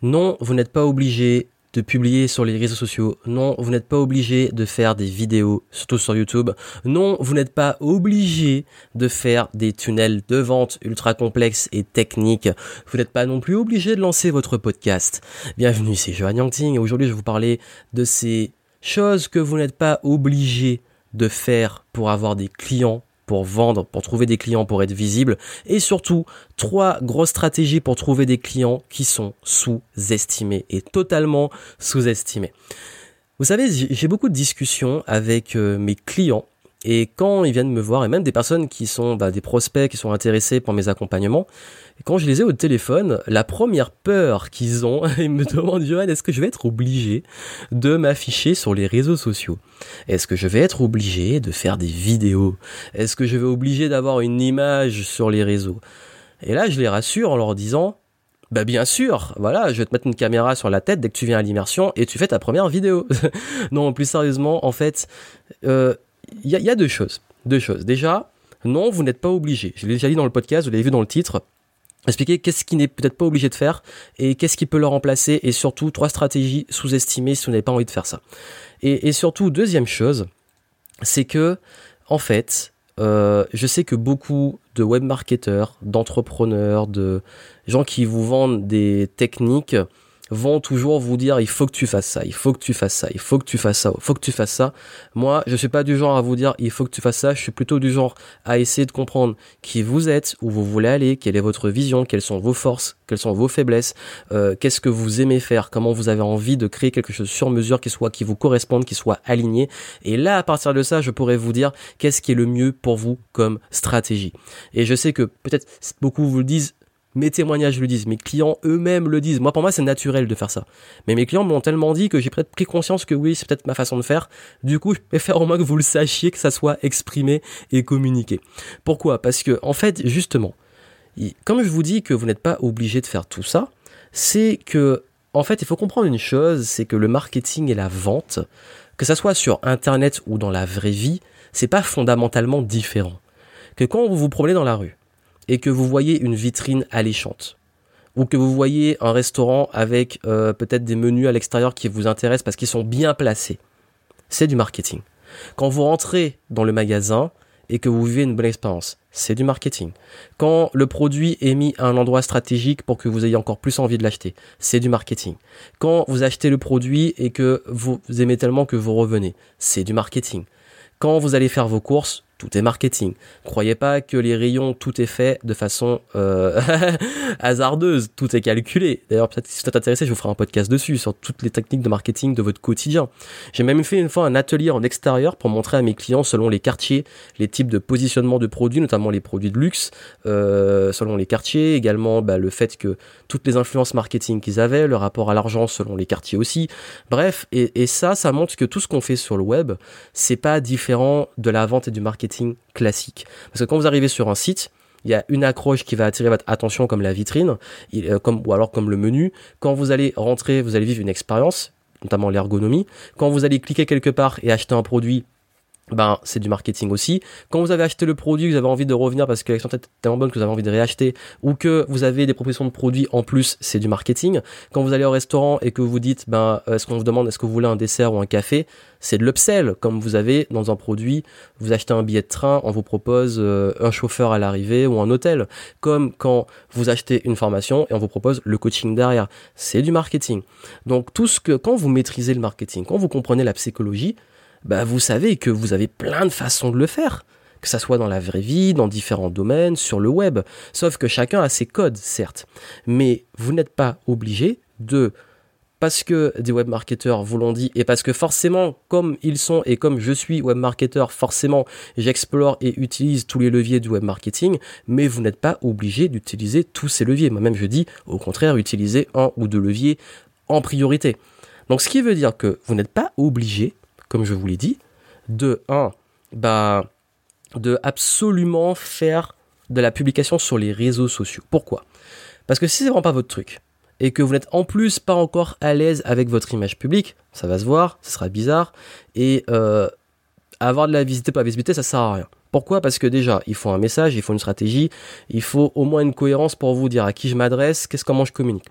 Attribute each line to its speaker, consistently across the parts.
Speaker 1: Non, vous n'êtes pas obligé de publier sur les réseaux sociaux. Non, vous n'êtes pas obligé de faire des vidéos, surtout sur YouTube. Non, vous n'êtes pas obligé de faire des tunnels de vente ultra complexes et techniques. Vous n'êtes pas non plus obligé de lancer votre podcast. Bienvenue, c'est Johan Yangting aujourd'hui je vais vous parler de ces choses que vous n'êtes pas obligé de faire pour avoir des clients pour vendre, pour trouver des clients, pour être visible. Et surtout, trois grosses stratégies pour trouver des clients qui sont sous-estimés et totalement sous-estimés. Vous savez, j'ai beaucoup de discussions avec euh, mes clients et quand ils viennent me voir, et même des personnes qui sont bah, des prospects, qui sont intéressés par mes accompagnements, quand je les ai au téléphone, la première peur qu'ils ont, ils me demandent, Johan, est-ce que je vais être obligé de m'afficher sur les réseaux sociaux? Est-ce que je vais être obligé de faire des vidéos? Est-ce que je vais obligé d'avoir une image sur les réseaux? Et là, je les rassure en leur disant, bah bien sûr, voilà, je vais te mettre une caméra sur la tête dès que tu viens à l'immersion et tu fais ta première vidéo. non, plus sérieusement, en fait, euh, il y, a deux choses. Deux choses. Déjà, non, vous n'êtes pas obligé. Je l'ai déjà dit dans le podcast, vous l'avez vu dans le titre. Expliquer qu'est-ce qui n'est peut-être pas obligé de faire et qu'est-ce qui peut le remplacer et surtout trois stratégies sous-estimées si vous n'avez pas envie de faire ça. Et, surtout, deuxième chose, c'est que, en fait, euh, je sais que beaucoup de web marketeurs, d'entrepreneurs, de gens qui vous vendent des techniques vont toujours vous dire il faut que tu fasses ça, il faut que tu fasses ça, il faut que tu fasses ça, il faut que tu fasses ça. Moi, je suis pas du genre à vous dire il faut que tu fasses ça, je suis plutôt du genre à essayer de comprendre qui vous êtes, où vous voulez aller, quelle est votre vision, quelles sont vos forces, quelles sont vos faiblesses, euh, qu'est-ce que vous aimez faire, comment vous avez envie de créer quelque chose sur mesure qui soit qui vous corresponde, qui soit aligné. Et là, à partir de ça, je pourrais vous dire qu'est-ce qui est le mieux pour vous comme stratégie. Et je sais que peut-être beaucoup vous le disent mes témoignages le disent, mes clients eux-mêmes le disent. Moi, pour moi, c'est naturel de faire ça. Mais mes clients m'ont tellement dit que j'ai pris conscience que oui, c'est peut-être ma façon de faire. Du coup, je préfère au moins que vous le sachiez, que ça soit exprimé et communiqué. Pourquoi? Parce que, en fait, justement, comme je vous dis que vous n'êtes pas obligé de faire tout ça, c'est que, en fait, il faut comprendre une chose, c'est que le marketing et la vente, que ça soit sur Internet ou dans la vraie vie, c'est pas fondamentalement différent. Que quand vous vous promenez dans la rue, et que vous voyez une vitrine alléchante ou que vous voyez un restaurant avec euh, peut-être des menus à l'extérieur qui vous intéressent parce qu'ils sont bien placés, c'est du marketing. Quand vous rentrez dans le magasin et que vous vivez une bonne expérience, c'est du marketing. Quand le produit est mis à un endroit stratégique pour que vous ayez encore plus envie de l'acheter, c'est du marketing. Quand vous achetez le produit et que vous aimez tellement que vous revenez, c'est du marketing. Quand vous allez faire vos courses, tout est marketing. Croyez pas que les rayons, tout est fait de façon euh, hasardeuse, tout est calculé. D'ailleurs, peut-être si vous êtes intéressé, je vous ferai un podcast dessus sur toutes les techniques de marketing de votre quotidien. J'ai même fait une fois un atelier en extérieur pour montrer à mes clients selon les quartiers, les types de positionnement de produits, notamment les produits de luxe, euh, selon les quartiers, également bah, le fait que toutes les influences marketing qu'ils avaient, le rapport à l'argent selon les quartiers aussi. Bref, et, et ça, ça montre que tout ce qu'on fait sur le web, c'est pas différent de la vente et du marketing classique. Parce que quand vous arrivez sur un site, il y a une accroche qui va attirer votre attention comme la vitrine, euh, comme, ou alors comme le menu. Quand vous allez rentrer, vous allez vivre une expérience, notamment l'ergonomie. Quand vous allez cliquer quelque part et acheter un produit, ben c'est du marketing aussi. Quand vous avez acheté le produit, vous avez envie de revenir parce que l'expérience est tellement bonne que vous avez envie de réacheter, ou que vous avez des propositions de produits en plus, c'est du marketing. Quand vous allez au restaurant et que vous dites, ben est-ce qu'on vous demande est-ce que vous voulez un dessert ou un café, c'est de l'upsell. Comme vous avez dans un produit, vous achetez un billet de train, on vous propose euh, un chauffeur à l'arrivée ou un hôtel. Comme quand vous achetez une formation et on vous propose le coaching derrière, c'est du marketing. Donc tout ce que quand vous maîtrisez le marketing, quand vous comprenez la psychologie, bah vous savez que vous avez plein de façons de le faire. Que ça soit dans la vraie vie, dans différents domaines, sur le web. Sauf que chacun a ses codes, certes. Mais vous n'êtes pas obligé de parce que des web marketeurs vous l'ont dit et parce que forcément comme ils sont et comme je suis web marketeur forcément j'explore et utilise tous les leviers du web marketing mais vous n'êtes pas obligé d'utiliser tous ces leviers moi-même je dis au contraire utilisez un ou deux leviers en priorité donc ce qui veut dire que vous n'êtes pas obligé comme je vous l'ai dit, de 1, bah, de absolument faire de la publication sur les réseaux sociaux. Pourquoi? Parce que si c'est vraiment pas votre truc, et que vous n'êtes en plus pas encore à l'aise avec votre image publique, ça va se voir, ça sera bizarre, et euh, avoir de la visibilité pour la visibilité, ça sert à rien. Pourquoi? Parce que déjà, il faut un message, il faut une stratégie, il faut au moins une cohérence pour vous dire à qui je m'adresse, qu'est-ce comment je communique.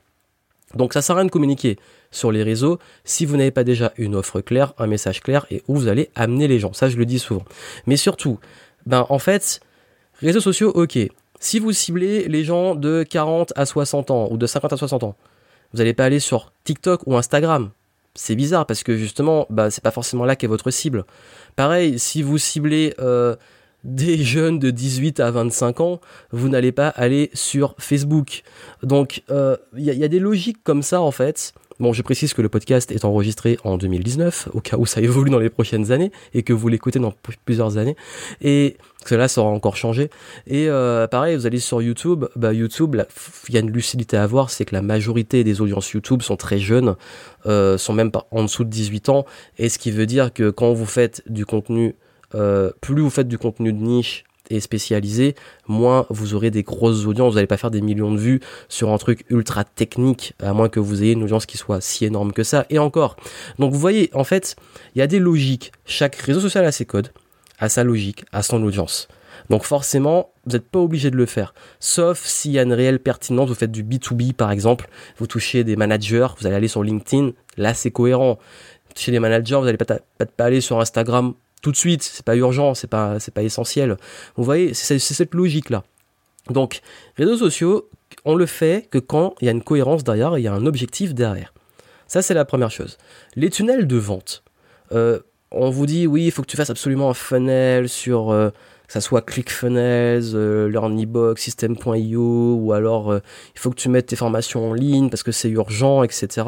Speaker 1: Donc ça sert à rien de communiquer sur les réseaux si vous n'avez pas déjà une offre claire, un message clair et où vous allez amener les gens. Ça, je le dis souvent. Mais surtout, ben en fait, réseaux sociaux, ok. Si vous ciblez les gens de 40 à 60 ans ou de 50 à 60 ans, vous n'allez pas aller sur TikTok ou Instagram. C'est bizarre parce que justement, bah, c'est pas forcément là qu'est votre cible. Pareil, si vous ciblez euh, des jeunes de 18 à 25 ans, vous n'allez pas aller sur Facebook. Donc, il euh, y, a des logiques comme ça en fait. Bon, je précise que le podcast est enregistré en 2019, au cas où ça évolue dans les prochaines années et que vous l'écoutez dans plusieurs années. Et cela ça aura encore changé. Et euh, pareil, vous allez sur YouTube, bah YouTube, il y a une lucidité à voir, c'est que la majorité des audiences YouTube sont très jeunes, euh, sont même en dessous de 18 ans. Et ce qui veut dire que quand vous faites du contenu, euh, plus vous faites du contenu de niche et spécialisé, moins vous aurez des grosses audiences. Vous n'allez pas faire des millions de vues sur un truc ultra technique, à moins que vous ayez une audience qui soit si énorme que ça. Et encore. Donc vous voyez, en fait, il y a des logiques. Chaque réseau social a ses codes, a sa logique, a son audience. Donc forcément, vous n'êtes pas obligé de le faire. Sauf s'il y a une réelle pertinence, vous faites du B2B par exemple, vous touchez des managers, vous allez aller sur LinkedIn, là c'est cohérent. Chez les managers, vous n'allez pas, pas aller sur Instagram tout de suite, c'est pas urgent, c'est pas, c'est pas essentiel. Vous voyez, c'est cette logique-là. Donc, réseaux sociaux, on le fait que quand il y a une cohérence derrière, il y a un objectif derrière. Ça, c'est la première chose. Les tunnels de vente. Euh, on vous dit, oui, il faut que tu fasses absolument un funnel sur, euh, que ça soit ClickFunnels, euh, LearnyBox, System.io, ou alors il faut que tu mettes tes formations en ligne parce que c'est urgent, etc.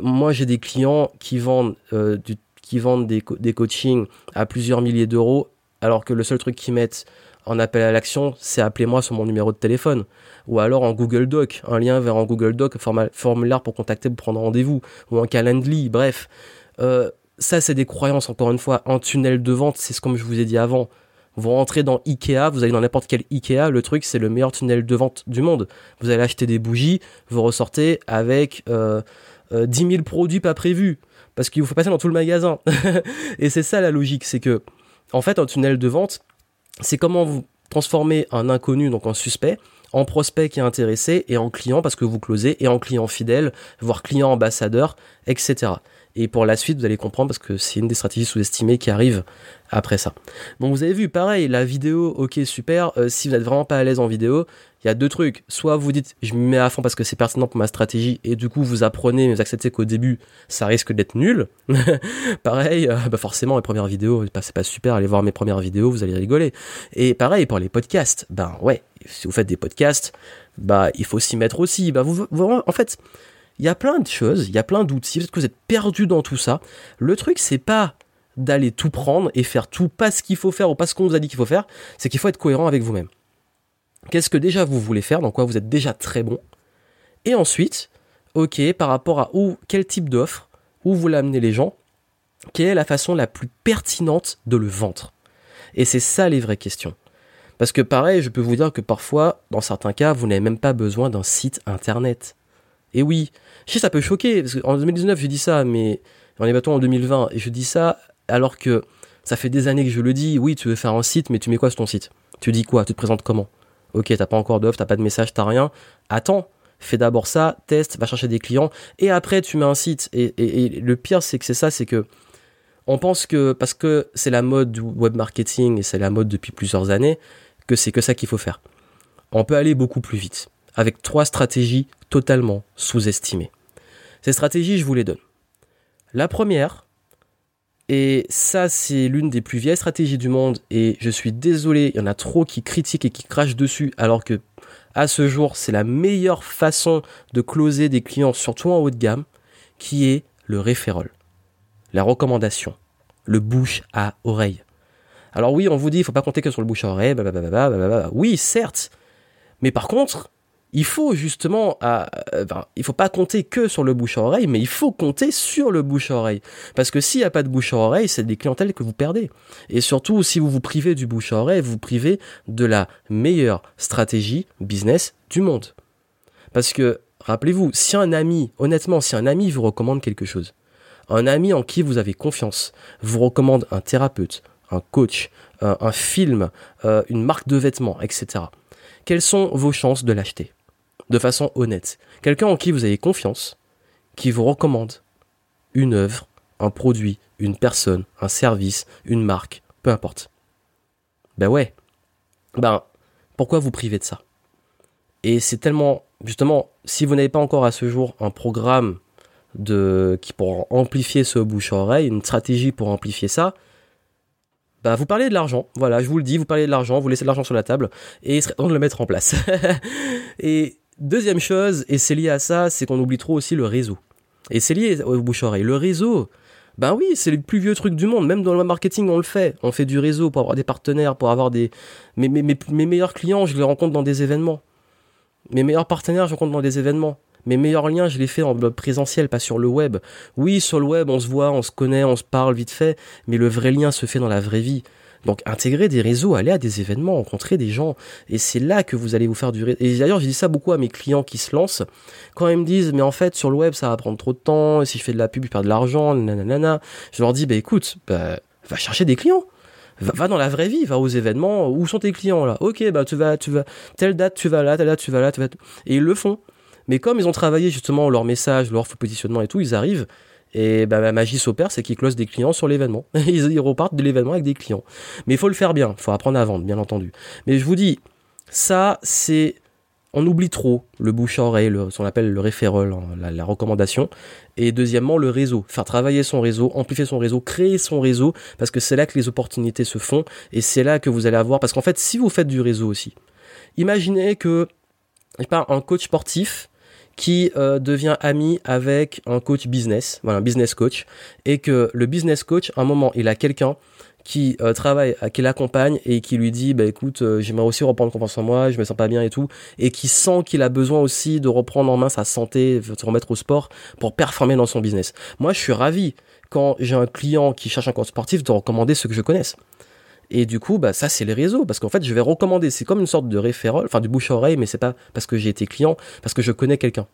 Speaker 1: moi, j'ai des clients qui vendent du qui vendent des, coachings à plusieurs milliers d'euros, alors que le seul truc qu'ils mettent en appel à l'action, c'est appelez-moi sur mon numéro de téléphone. Ou alors en Google Doc, un lien vers un Google Doc, formulaire pour contacter pour prendre rendez-vous. Ou en Calendly, bref. Euh, ça, c'est des croyances, encore une fois. Un tunnel de vente, c'est comme je vous ai dit avant. Vous rentrez dans Ikea, vous allez dans n'importe quel Ikea, le truc, c'est le meilleur tunnel de vente du monde. Vous allez acheter des bougies, vous ressortez avec euh, 10 euh, 000 produits pas prévus parce qu'il vous faut passer dans tout le magasin. et c'est ça la logique, c'est que, en fait, un tunnel de vente, c'est comment vous transformer un inconnu, donc un suspect, en prospect qui est intéressé et en client parce que vous closez et en client fidèle, voire client ambassadeur, etc. Et pour la suite, vous allez comprendre parce que c'est une des stratégies sous-estimées qui arrive après ça. Donc vous avez vu, pareil, la vidéo, ok, super. Euh, si vous n'êtes vraiment pas à l'aise en vidéo, il y a deux trucs. Soit vous dites, je me mets à fond parce que c'est pertinent pour ma stratégie, et du coup vous apprenez, mais vous acceptez qu'au début, ça risque d'être nul. pareil, euh, bah forcément, les premières vidéos, c'est pas super, allez voir mes premières vidéos, vous allez rigoler. Et pareil pour les podcasts, ben ouais, si vous faites des podcasts, bah il faut s'y mettre aussi. Bah vous, vous en fait, il y a plein de choses, il y a plein d'outils, peut-être que vous êtes perdu dans tout ça. Le truc, c'est pas d'aller tout prendre et faire tout pas ce qu'il faut faire ou pas ce qu'on vous a dit qu'il faut faire, c'est qu'il faut être cohérent avec vous-même. Qu'est-ce que déjà vous voulez faire, dans quoi vous êtes déjà très bon? Et ensuite, ok, par rapport à où, quel type d'offre, où vous l'amenez les gens, quelle est la façon la plus pertinente de le vendre? Et c'est ça les vraies questions. Parce que pareil, je peux vous dire que parfois, dans certains cas, vous n'avez même pas besoin d'un site internet. Et oui, je sais, ça peut choquer, parce qu'en 2019, je dis ça, mais on est bientôt en 2020, et je dis ça alors que ça fait des années que je le dis, oui, tu veux faire un site, mais tu mets quoi sur ton site? Tu dis quoi? Tu te présentes comment? Ok, t'as pas encore d'offre, t'as pas de message, t'as rien. Attends, fais d'abord ça, teste, va chercher des clients, et après tu mets un site. Et, le pire, c'est que c'est ça, c'est que on pense que parce que c'est la mode du web marketing et c'est la mode depuis plusieurs années, que c'est que ça qu'il faut faire. On peut aller beaucoup plus vite avec trois stratégies totalement sous-estimées. Ces stratégies, je vous les donne. La première, et ça c'est l'une des plus vieilles stratégies du monde, et je suis désolé, il y en a trop qui critiquent et qui crachent dessus, alors que à ce jour c'est la meilleure façon de closer des clients, surtout en haut de gamme, qui est le référol, la recommandation, le bouche à oreille. Alors oui, on vous dit, il faut pas compter que sur le bouche à oreille, blablabla, oui, certes, mais par contre, il faut justement, à, euh, il faut pas compter que sur le bouche à oreille, mais il faut compter sur le bouche à oreille. Parce que s'il n'y a pas de bouche à oreille, c'est des clientèles que vous perdez. Et surtout, si vous vous privez du bouche à oreille, vous vous privez de la meilleure stratégie business du monde. Parce que, rappelez-vous, si un ami, honnêtement, si un ami vous recommande quelque chose, un ami en qui vous avez confiance vous recommande un thérapeute, un coach, un, film, euh, une marque de vêtements, etc. Quelles sont vos chances de l'acheter? De façon honnête. Quelqu'un en qui vous avez confiance, qui vous recommande une œuvre, un produit, une personne, un service, une marque, peu importe. Ben ouais. Ben, pourquoi vous priver de ça? Et c'est tellement, justement, si vous n'avez pas encore à ce jour un programme qui pourra amplifier ce bouche à oreille, une stratégie pour amplifier ça, bah, vous parlez de l'argent, voilà, je vous le dis, vous parlez de l'argent, vous laissez de l'argent sur la table, et il serait temps de le mettre en place. et deuxième chose, et c'est lié à ça, c'est qu'on oublie trop aussi le réseau. Et c'est lié au bouche-oreille. Le réseau, ben oui, c'est le plus vieux truc du monde. Même dans le marketing, on le fait. On fait du réseau pour avoir des partenaires, pour avoir des... Mes, mes, mes meilleurs clients, je les rencontre dans des événements. Mes meilleurs partenaires, je rencontre dans des événements. Mes meilleurs liens, je les fais en présentiel, pas sur le web. Oui, sur le web, on se voit, on se connaît, on se parle vite fait, mais le vrai lien se fait dans la vraie vie. Donc intégrer des réseaux, aller à des événements, rencontrer des gens, et c'est là que vous allez vous faire du réseau. Et d'ailleurs, je dis ça beaucoup à mes clients qui se lancent, quand ils me disent, mais en fait, sur le web, ça va prendre trop de temps, et si je fais de la pub, je perds de l'argent, nanana. Je leur dis, bah écoute, bah, va chercher des clients. Va, dans la vraie vie, va aux événements. Où sont tes clients là? Ok, bah tu vas, tu vas, telle date tu vas là, telle date tu vas là, tu vas. Et ils le font. Mais comme ils ont travaillé justement leur message, leur positionnement et tout, ils arrivent. Et bah, la magie s'opère, c'est qu'ils closent des clients sur l'événement. ils, repartent de l'événement avec des clients. Mais il faut le faire bien, il faut apprendre à vendre, bien entendu. Mais je vous dis, ça, c'est. On oublie trop le bouche à oreille, ce qu'on appelle le référol, hein, la, la, recommandation. Et deuxièmement, le réseau. Faire travailler son réseau, amplifier son réseau, créer son réseau, parce que c'est là que les opportunités se font. Et c'est là que vous allez avoir. Parce qu'en fait, si vous faites du réseau aussi, imaginez que, je sais pas, un coach sportif, qui euh, devient ami avec un coach business, voilà, un business coach, et que le business coach, à un moment, il a quelqu'un qui euh, travaille, qui l'accompagne et qui lui dit, bah écoute, euh, j'aimerais aussi reprendre confiance en moi, je me sens pas bien et tout, et qui sent qu'il a besoin aussi de reprendre en main sa santé, de se remettre au sport pour performer dans son business. Moi, je suis ravi quand j'ai un client qui cherche un coach sportif de recommander ceux que je connaisse. Et du coup, bah, ça, c'est les réseaux. Parce qu'en fait, je vais recommander. C'est comme une sorte de référent, enfin, du bouche à oreille, mais c'est pas parce que j'ai été client, parce que je connais quelqu'un.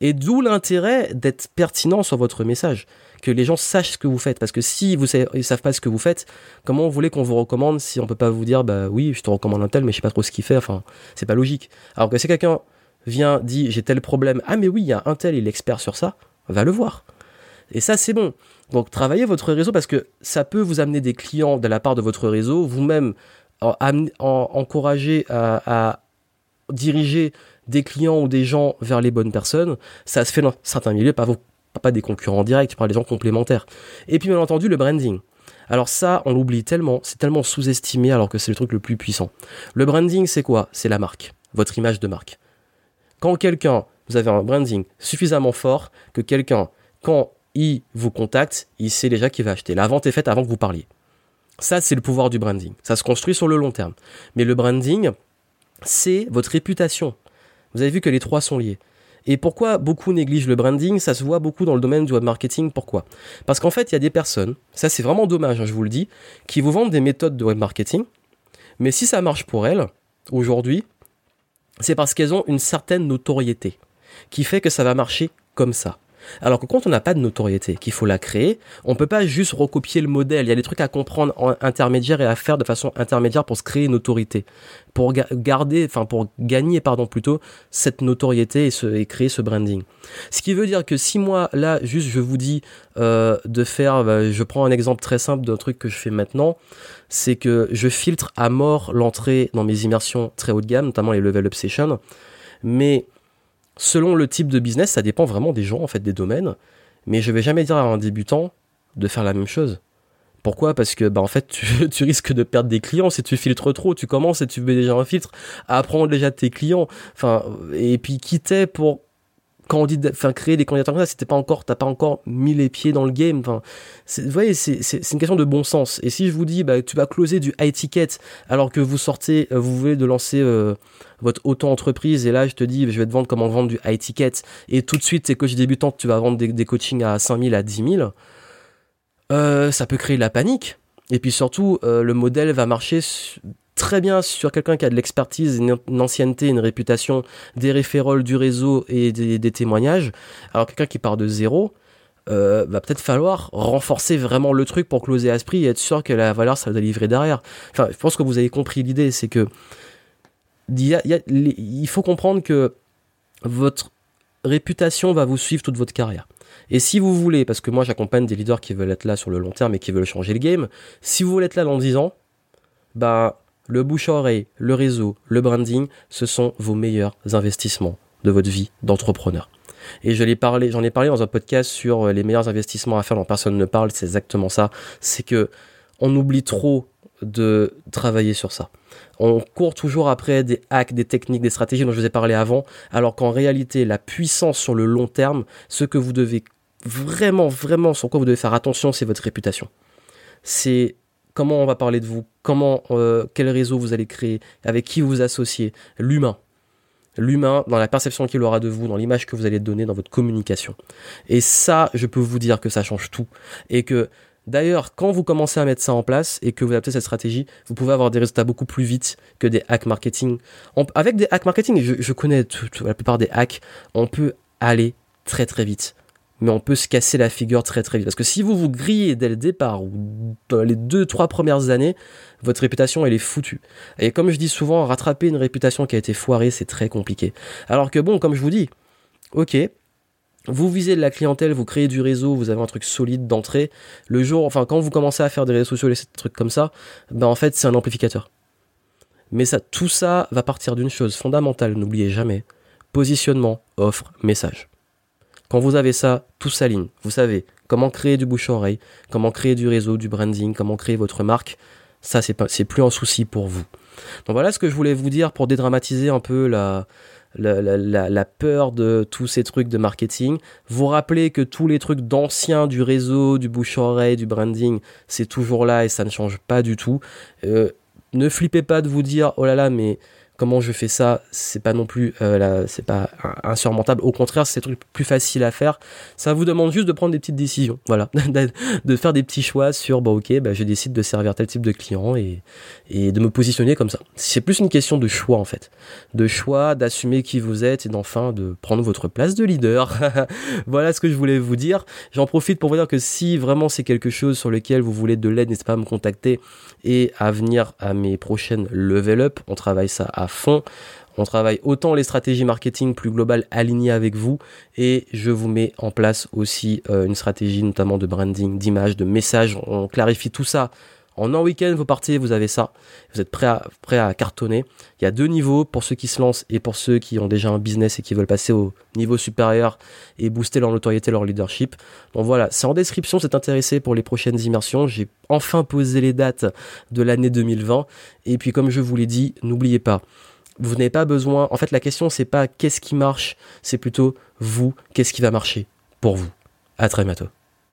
Speaker 1: Et d'où l'intérêt d'être pertinent sur votre message. Que les gens sachent ce que vous faites. Parce que si vous savez, savent pas ce que vous faites, comment vous voulez qu'on vous recommande si on peut pas vous dire, bah oui, je te recommande un tel, mais je sais pas trop ce qu'il fait. Enfin, c'est pas logique. Alors que si quelqu'un vient, dit, j'ai tel problème, ah mais oui, il y a un tel, il est expert sur ça, va le voir. Et ça, c'est bon. Donc travaillez votre réseau parce que ça peut vous amener des clients de la part de votre réseau, vous-même en, encourager à, diriger des clients ou des gens vers les bonnes personnes. Ça se fait dans certains milieux, pas, pas des concurrents directs, pas des gens complémentaires. Et puis bien entendu le branding. Alors ça, on l'oublie tellement, c'est tellement sous-estimé alors que c'est le truc le plus puissant. Le branding, c'est quoi? C'est la marque, votre image de marque. Quand quelqu'un, vous avez un branding suffisamment fort que quelqu'un, quand il vous contacte, il sait déjà qu'il va acheter. La vente est faite avant que vous parliez. Ça, c'est le pouvoir du branding. Ça se construit sur le long terme. Mais le branding, c'est votre réputation. Vous avez vu que les trois sont liés. Et pourquoi beaucoup négligent le branding? Ça se voit beaucoup dans le domaine du web marketing. Pourquoi? Parce qu'en fait, il y a des personnes, ça c'est vraiment dommage, hein, je vous le dis, qui vous vendent des méthodes de web marketing. Mais si ça marche pour elles, aujourd'hui, c'est parce qu'elles ont une certaine notoriété qui fait que ça va marcher comme ça. Alors que quand on n'a pas de notoriété, qu'il faut la créer, on peut pas juste recopier le modèle. Il y a des trucs à comprendre en intermédiaire et à faire de façon intermédiaire pour se créer une notoriété, pour garder, enfin pour gagner pardon plutôt cette notoriété et, se, créer ce branding. Ce qui veut dire que si moi là juste je vous dis euh, de faire, bah, je prends un exemple très simple d'un truc que je fais maintenant, c'est que je filtre à mort l'entrée dans mes immersions très haut de gamme, notamment les level up sessions, mais selon le type de business, ça dépend vraiment des gens, en fait, des domaines. Mais je vais jamais dire à un débutant de faire la même chose. Pourquoi? Parce que bah en fait tu, risques de perdre des clients si tu filtres trop. Tu commences et tu mets déjà un filtre, à déjà tes clients. Enfin et puis quitter pour candidat, enfin créer des candidatures comme ça, c'était pas encore, t'as pas encore mis les pieds dans le game. Enfin, vous voyez, c'est une question de bon sens. Et si je vous dis, bah, tu vas closer du high ticket alors que vous sortez, euh, vous voulez de lancer euh, votre auto-entreprise et là je te dis, je vais te vendre comment vendre du high ticket et tout de suite, c'est coach débutant, tu vas vendre des, coachings à 5000 à 10 000. Euh, ça peut créer la panique. Et puis surtout, le modèle va marcher très bien sur quelqu'un qui a de l'expertise, une, ancienneté, une réputation, des référoles du réseau et des, témoignages. Alors quelqu'un qui part de zéro, euh, va peut-être falloir renforcer vraiment le truc pour closer à ce prix et être sûr que la valeur ça va livrer derrière. Enfin, je pense que vous avez compris l'idée, c'est que il, faut comprendre que votre réputation va vous suivre toute votre carrière. Et si vous voulez, parce que moi j'accompagne des leaders qui veulent être là sur le long terme et qui veulent changer le game, si vous voulez être là dans 10 ans, bah le bouche à oreille, le réseau, le branding, ce sont vos meilleurs investissements de votre vie d'entrepreneur. Et j'en ai parlé dans un podcast sur euh, les meilleurs investissements à faire dont personne ne parle, c'est exactement ça. C'est que on oublie trop de travailler sur ça. On court toujours après des hacks, des techniques, des stratégies dont je vous ai parlé avant, alors qu'en réalité, la puissance sur le long terme, ce que vous devez vraiment, vraiment, sur quoi vous devez faire attention, c'est votre réputation. C'est comment on va parler de vous, euh, quel réseau vous allez créer, avec qui vous associez, l'humain. L'humain, dans la perception qu'il aura de vous, dans l'image que vous allez donner, dans votre communication. Et ça, je peux vous dire que ça change tout. Et que D'ailleurs, quand vous commencez à mettre ça en place et que vous adaptez cette stratégie, vous pouvez avoir des résultats beaucoup plus vite que des hacks marketing. avec des hacks marketing, je, je connais la plupart des hacks, on peut aller très très vite. Mais on peut se casser la figure très très vite. Parce que si vous vous grillez dès le départ ou dans les deux, trois premières années, votre réputation elle est foutue. Et comme je dis souvent, rattraper une réputation qui a été foirée, c'est très compliqué. Alors que bon, comme je vous dis, ok, vous visez de la clientèle, vous créez du réseau, vous avez un truc solide d'entrée. Le jour, enfin, quand vous commencez à faire des réseaux sociaux et des trucs comme ça, ben en fait, c'est un amplificateur. Mais ça, tout ça va partir d'une chose fondamentale, n'oubliez jamais. Positionnement, offre, message. Quand vous avez ça, tout s'aligne. Vous savez comment créer du bouche-oreille, comment créer du réseau, du branding, comment créer votre marque. Ça, c'est, plus un souci pour vous. Donc voilà ce que je voulais vous dire pour dédramatiser un peu la, la, peur de tous ces trucs de marketing. Vous rappelez que tous les trucs d'anciens du réseau, du bouche-oreille, du branding, c'est toujours là et ça ne change pas du tout. Euh, ne flippez pas de vous dire oh là là mais comment je fais ça, c'est pas non plus, euh, c'est pas insurmontable. Au contraire, c'est truc plus facile à faire. Ça vous demande juste de prendre des petites décisions, voilà, de faire des petits choix sur, bah ok, bah, je décide de servir tel type de client et, et de me positionner comme ça. C'est plus une question de choix en fait, de choix, d'assumer qui vous êtes et d'enfin de prendre votre place de leader. voilà ce que je voulais vous dire. J'en profite pour vous dire que si vraiment c'est quelque chose sur lequel vous voulez de l'aide, n'hésitez pas à me contacter et à venir à mes prochaines level up. On travaille ça à fond. On travaille autant les stratégies marketing plus globales alignées avec vous et je vous mets en place aussi euh, une stratégie notamment de branding, d'image, de message. On clarifie tout ça en un week-end, vous partez, vous avez ça. Vous êtes prêt à, cartonner. Il y a deux niveaux pour ceux qui se lancent et pour ceux qui ont déjà un business et qui veulent passer au niveau supérieur et booster leur notoriété, leur leadership. Donc voilà, c'est en description, c'est intéressé pour les prochaines immersions. J'ai enfin posé les dates de l'année 2020. Et puis comme je vous l'ai dit, n'oubliez pas, vous n'avez pas besoin. En fait, la question c'est pas qu'est-ce qui marche, c'est plutôt vous, qu'est-ce qui va marcher pour vous. À très bientôt.